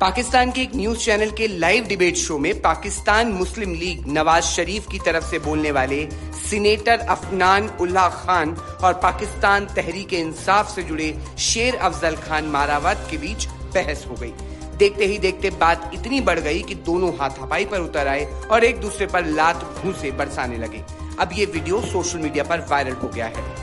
पाकिस्तान के एक news channel के लाइव डिबेट शो में पाकिस्तान मुस्लिम लीग नवाज़ शरीफ की तरफ़ से बोलने वाले सीनेटर अफनान उल्लाह खान और पाकिस्तान तहरीक इंसाफ से जुड़े शेर अफजल खान मारावत के बीच बहस हो गई। देखते ही देखते बात इतनी बढ़ गई कि दोनों हाथापाई पर उतर आए और एक दूसरे पर लात घूसे बरसाने लगे। अब ये वीडियो सोशल मीडिया पर वायरल हो गया है।